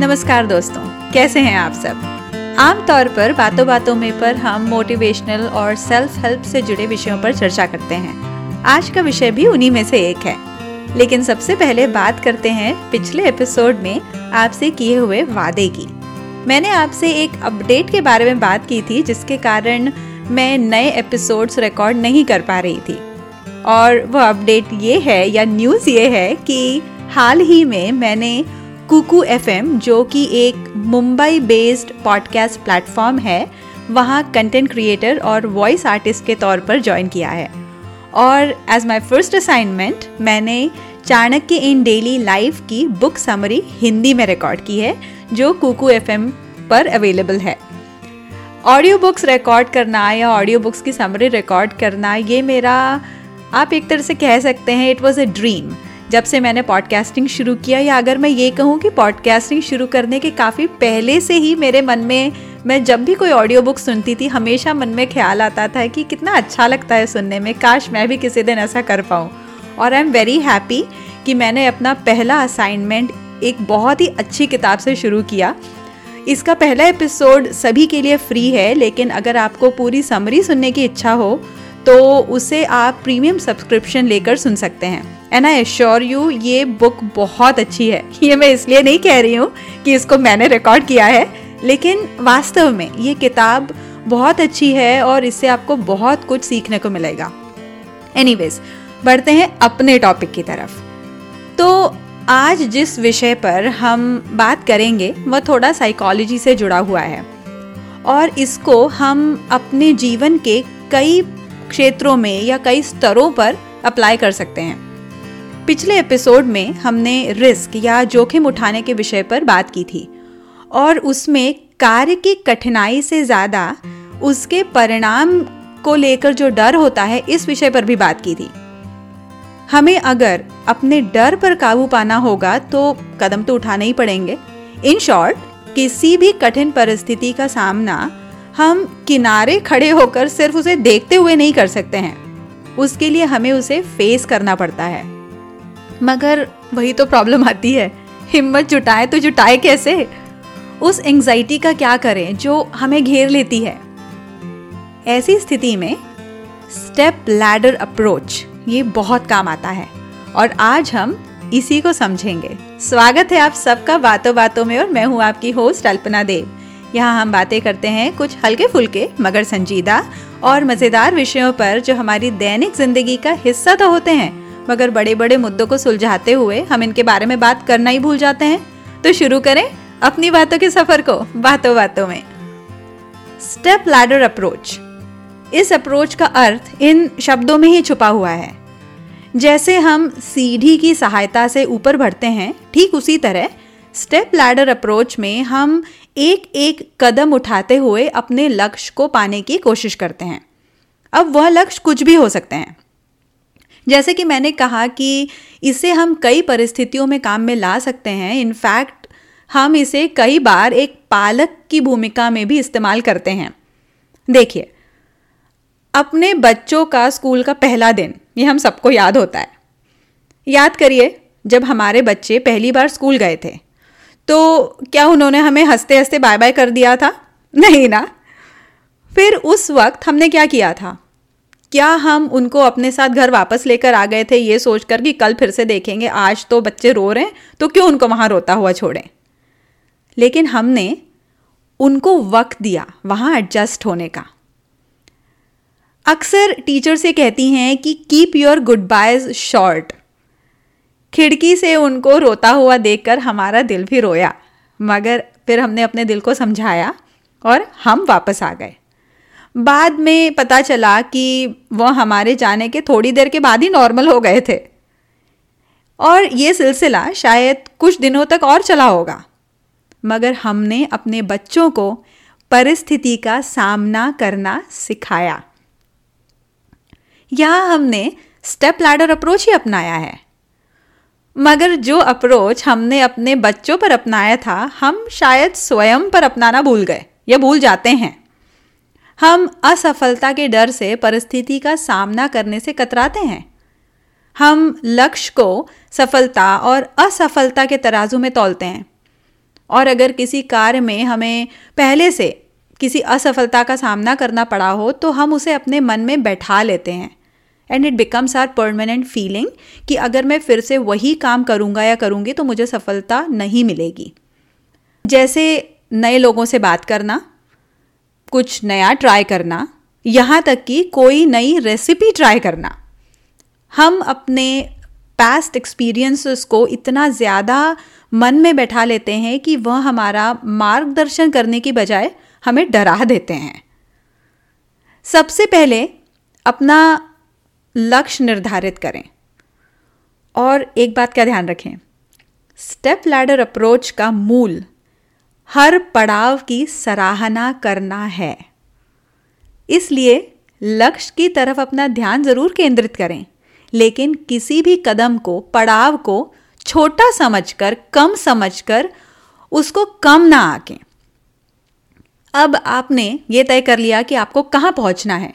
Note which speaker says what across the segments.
Speaker 1: नमस्कार दोस्तों, कैसे हैं आप सब? आमतौर पर बातों बातों में पर हम मोटिवेशनल और सेल्फ हेल्प से जुड़े विषयों पर चर्चा करते हैं। आज का विषय भी उन्हीं में से एक है। लेकिन सबसे पहले बात करते हैं पिछले एपिसोड में आपसे किए हुए वादे की। मैंने आपसे एक अपडेट के बारे में बात की थी, जिसके कारण मैं नए एपिसोड्स रिकॉर्ड नहीं कर पा रही थी। और वह अपडेट ये है या न्यूज़ ये है कि हाल ही में मैंने कुकू एफ़ जो कि एक मुंबई बेस्ड पॉडकास्ट प्लेटफॉर्म है, वहाँ कंटेंट क्रिएटर और वॉइस आर्टिस्ट के तौर पर ज्वाइन किया है। और एज माई फ़र्स्ट असाइनमेंट मैंने चाणक्य इन डेली लाइफ की बुक समरी हिंदी में रिकॉर्ड की है, जो कुकू एफ़ पर अवेलेबल है। ऑडियो बुक्स रिकॉर्ड करना या ऑडियो बुक्स की समरी रिकॉर्ड करना, ये मेरा, आप एक तरह से कह सकते हैं इट वॉज़ अ ड्रीम जब से मैंने पॉडकास्टिंग शुरू किया, या अगर मैं ये कहूँ कि पॉडकास्टिंग शुरू करने के काफ़ी पहले से ही मेरे मन में, मैं जब भी कोई ऑडियो बुक सुनती थी, हमेशा मन में ख्याल आता था कि कितना अच्छा लगता है सुनने में, काश मैं भी किसी दिन ऐसा कर पाऊँ। और आई एम वेरी हैप्पी कि मैंने अपना पहला असाइनमेंट एक बहुत ही अच्छी किताब से शुरू किया। इसका पहला एपिसोड सभी के लिए फ्री है, लेकिन अगर आपको पूरी समरी सुनने की इच्छा हो तो उसे आप प्रीमियम सब्सक्रिप्शन लेकर सुन सकते हैं। एंड आई एश्योर यू ये बुक बहुत अच्छी है। ये मैं इसलिए नहीं कह रही हूँ कि इसको मैंने रिकॉर्ड किया है, लेकिन वास्तव में ये किताब बहुत अच्छी है और इससे आपको बहुत कुछ सीखने को मिलेगा। एनीवेज बढ़ते हैं अपने टॉपिक की तरफ़। तो आज जिस विषय पर हम बात करेंगे, वह थोड़ा साइकोलॉजी से जुड़ा हुआ है। और इसको हम अपने जीवन के कई क्षेत्रों में या कई स्तरों पर अप्लाई कर सकते हैं। पिछले एपिसोड में हमने रिस्क या जोखिम उठाने के विषय पर बात की थी और उसमें कार्य की कठिनाई से ज़्यादा उसके परिणाम को लेकर जो डर होता है, इस विषय पर भी बात की थी। हमें अगर अपने डर पर काबू पाना होगा तो कदम तो उठाने ही पड़ेंगे। इन शॉर्ट किसी भी कठिन परिस्थिति का सामना हम किनारे खड़े होकर सिर्फ़ उसे देखते हुए नहीं कर सकते हैं। उसके लिए हमें उसे फेस करना पड़ता है। मगर वही तो प्रॉब्लम आती है। हिम्मत जुटाए तो जुटाए कैसे? उस एंजाइटी का क्या करें जो हमें घेर लेती है? ऐसी स्थिति में स्टेप लैडर अप्रोच ये बहुत काम आता है। और आज हम इसी को समझेंगे। स्वागत है आप सबका बातों बातों में और मैं हूँ आपकी होस्ट अल्पना देव। यहाँ हम बातें करते हैं कुछ हल्के फुल्के मगर संजीदा और मज़ेदार विषयों पर जो हमारी दैनिक ज़िंदगी का हिस्सा तो होते हैं, मगर बड़े बड़े मुद्दों को सुलझाते हुए हम इनके बारे में बात करना ही भूल जाते हैं। तो शुरू करें अपनी बातों के सफ़र को बातों बातों में। स्टेप लैडर अप्रोच इस अप्रोच का अर्थ इन शब्दों में ही छुपा हुआ है। जैसे हम सीढ़ी की सहायता से ऊपर बढ़ते हैं, ठीक उसी तरह स्टेप लैडर अप्रोच में हम एक एक कदम उठाते हुए अपने लक्ष्य को पाने की कोशिश करते हैं। अब वह लक्ष्य कुछ भी हो सकते हैं। जैसे कि मैंने कहा कि इसे हम कई परिस्थितियों में काम में ला सकते हैं। इनफैक्ट हम इसे कई बार एक पालक की भूमिका में भी इस्तेमाल करते हैं। देखिए, अपने बच्चों का स्कूल का पहला दिन, ये हम सबको याद होता है। याद करिए, जब हमारे बच्चे पहली बार स्कूल गए थे तो क्या उन्होंने हमें हँसते हँसते बाय बाय कर दिया था? नहीं ना। फिर उस वक्त हमने क्या किया था? क्या हम उनको अपने साथ घर वापस लेकर आ गए थे ये सोचकर कि कल फिर से देखेंगे, आज तो बच्चे रो रहे हैं तो क्यों उनको वहाँ रोता हुआ छोड़ें? लेकिन हमने उनको वक्त दिया वहाँ एडजस्ट होने का। अक्सर टीचर से कहती हैं कि keep your good boys short खिड़की से उनको रोता हुआ देखकर हमारा दिल भी रोया। मगर फिर हमने अपने दिल को समझाया और हम वापस आ गए। बाद में पता चला कि वह हमारे जाने के थोड़ी देर के बाद ही नॉर्मल हो गए थे। और ये सिलसिला शायद कुछ दिनों तक और चला होगा। मगर हमने अपने बच्चों को परिस्थिति का सामना करना सिखाया। यहाँ हमने स्टेप लैडर अप्रोच ही अपनाया है। मगर जो अप्रोच हमने अपने बच्चों पर अपनाया था, हम शायद स्वयं पर अपनाना भूल गए या भूल जाते हैं। हम असफलता के डर से परिस्थिति का सामना करने से कतराते हैं। हम लक्ष्य को सफलता और असफलता के तराजू में तोलते हैं। और अगर किसी कार्य में हमें पहले से किसी असफलता का सामना करना पड़ा हो तो हम उसे अपने मन में बैठा लेते हैं। And it becomes a permanent feeling कि अगर मैं फिर से वही काम करूँगा या करूँगी तो मुझे सफलता नहीं मिलेगी। जैसे नए लोगों से बात करना, कुछ नया ट्राई करना, यहाँ तक कि कोई नई रेसिपी ट्राई करना। हम अपने पास्ट एक्सपीरियंसेस को इतना ज़्यादा मन में बैठा लेते हैं कि वह हमारा मार्गदर्शन करने की बजाय हमें डरा देते हैं। सबसे पहले अपना लक्ष्य निर्धारित करें। और एक बात का ध्यान रखें? स्टेप लैडर अप्रोच का मूल, हर पड़ाव की सराहना करना है। इसलिए लक्ष्य की तरफ़ अपना ध्यान ज़रूर केंद्रित करें, लेकिन किसी भी कदम को, पड़ाव को छोटा समझकर, कम समझकर, उसको कम ना आके। अब आपने ये तय कर लिया कि आपको कहाँ पहुँचना है।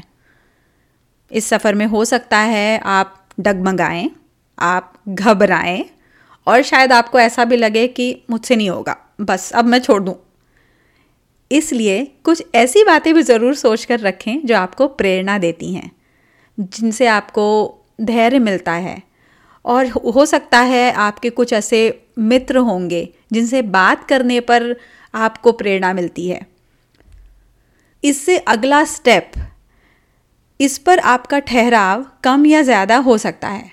Speaker 1: इस सफ़र में हो सकता है आप डगमगाएँ, आप घबराएँ, और शायद आपको ऐसा भी लगे कि मुझसे नहीं होगा। बस, अब मैं छोड़ दूँ। इसलिए कुछ ऐसी बातें भी ज़रूर सोच कर रखें जो आपको प्रेरणा देती हैं, जिनसे आपको धैर्य मिलता है। और हो सकता है आपके कुछ ऐसे मित्र होंगे जिनसे बात करने पर आपको प्रेरणा मिलती है। इससे अगला स्टेप इस पर आपका ठहराव कम या ज़्यादा हो सकता है,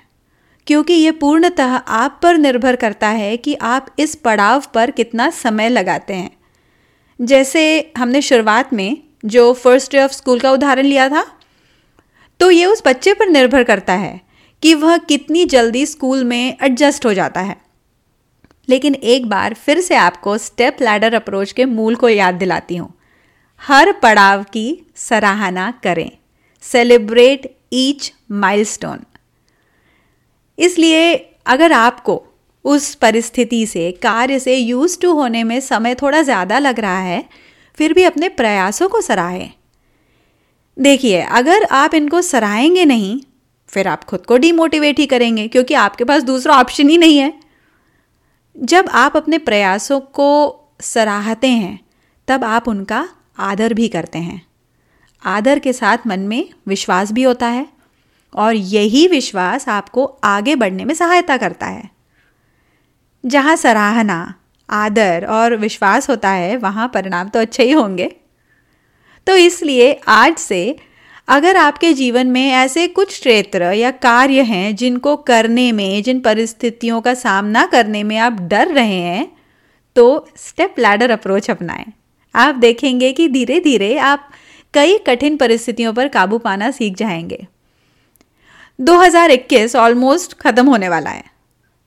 Speaker 1: क्योंकि ये पूर्णतः आप पर निर्भर करता है कि आप इस पड़ाव पर कितना समय लगाते हैं। जैसे हमने शुरुआत में जो फ़र्स्ट डे ऑफ़ स्कूल का उदाहरण लिया था तो ये उस बच्चे पर निर्भर करता है कि वह कितनी जल्दी स्कूल में एडजस्ट हो जाता है। लेकिन एक बार फिर से आपको स्टेप लैडर अप्रोच के मूल को याद दिलाती हूँ। हर पड़ाव की सराहना करें। सेलिब्रेट ईच माइलस्टोन इसलिए अगर आपको उस परिस्थिति से, कार्य से यूज़ टू होने में समय थोड़ा ज़्यादा लग रहा है, फिर भी अपने प्रयासों को सराहें। देखिए, अगर आप इनको सराहेंगे नहीं, फिर आप खुद को डीमोटिवेट ही करेंगे, क्योंकि आपके पास दूसरा ऑप्शन ही नहीं है। जब आप अपने प्रयासों को सराहते हैं, तब आप उनका आदर भी करते हैं। आदर के साथ मन में विश्वास भी होता है और यही विश्वास आपको आगे बढ़ने में सहायता करता है। जहाँ सराहना, आदर और विश्वास होता है, वहाँ परिणाम तो अच्छे ही होंगे। तो इसलिए आज से अगर आपके जीवन में ऐसे कुछ क्षेत्र या कार्य हैं जिनको करने में, जिन परिस्थितियों का सामना करने में आप डर रहे हैं तो स्टेप लैडर अप्रोच अपनाएँ। आप देखेंगे कि धीरे धीरे आप कई कठिन परिस्थितियों पर काबू पाना सीख जाएँगे। 2021 ऑलमोस्ट ख़त्म होने वाला है।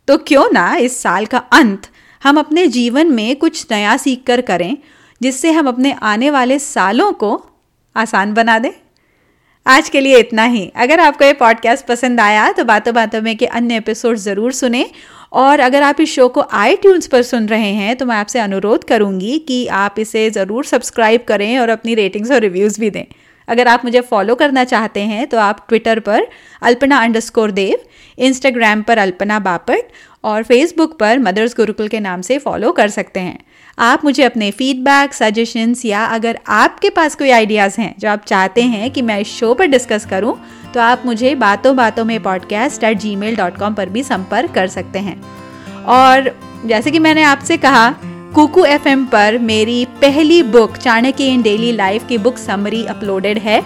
Speaker 1: तो क्यों ना इस साल का अंत हम अपने जीवन में कुछ नया सीख कर करें जिससे हम अपने आने वाले सालों को आसान बना दें। आज के लिए इतना ही। अगर आपको ये पॉडकास्ट पसंद आया तो बातों बातों में के अन्य एपिसोड ज़रूर सुने और अगर आप इस शो को आई ट्यून्स पर सुन रहे हैं तो मैं आपसे अनुरोध करूँगी कि आप इसे ज़रूर सब्सक्राइब करें और अपनी रेटिंग्स और रिव्यूज़ भी दें। अगर आप मुझे फॉलो करना चाहते हैं तो आप ट्विटर पर अल्पना अंडरस्कोर देव इंस्टाग्राम पर अल्पना बापट और फेसबुक पर मदर्स गुरुकुल के नाम से फॉलो कर सकते हैं। आप मुझे अपने फीडबैक सजेशंस या अगर आपके पास कोई आइडियाज़ हैं, जो आप चाहते हैं कि मैं इस शो पर डिस्कस करूँ तो आप मुझे बातों बातों में podcast at Gmail dot com पर भी संपर्क कर सकते हैं। और जैसे कि मैंने आपसे कहा, कुकू एफएम पर मेरी पहली book Chanakya in daily life की बुक समरी अपलोडेड है।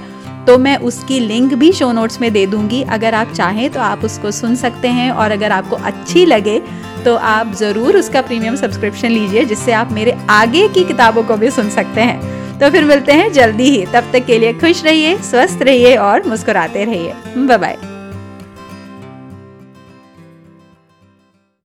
Speaker 1: तो मैं उसकी लिंक भी शो नोट्स में दे दूँगी। अगर आप चाहें तो आप उसको सुन सकते हैं और अगर आपको अच्छी लगे तो आप ज़रूर उसका प्रीमियम सब्सक्रिप्शन लीजिए, जिससे आप मेरे आगे की किताबों को भी सुन सकते हैं। तो फिर मिलते हैं जल्दी ही। तब तक के लिए खुश रहिए, स्वस्थ रहिए और मुस्कुराते रहिए। Bye bye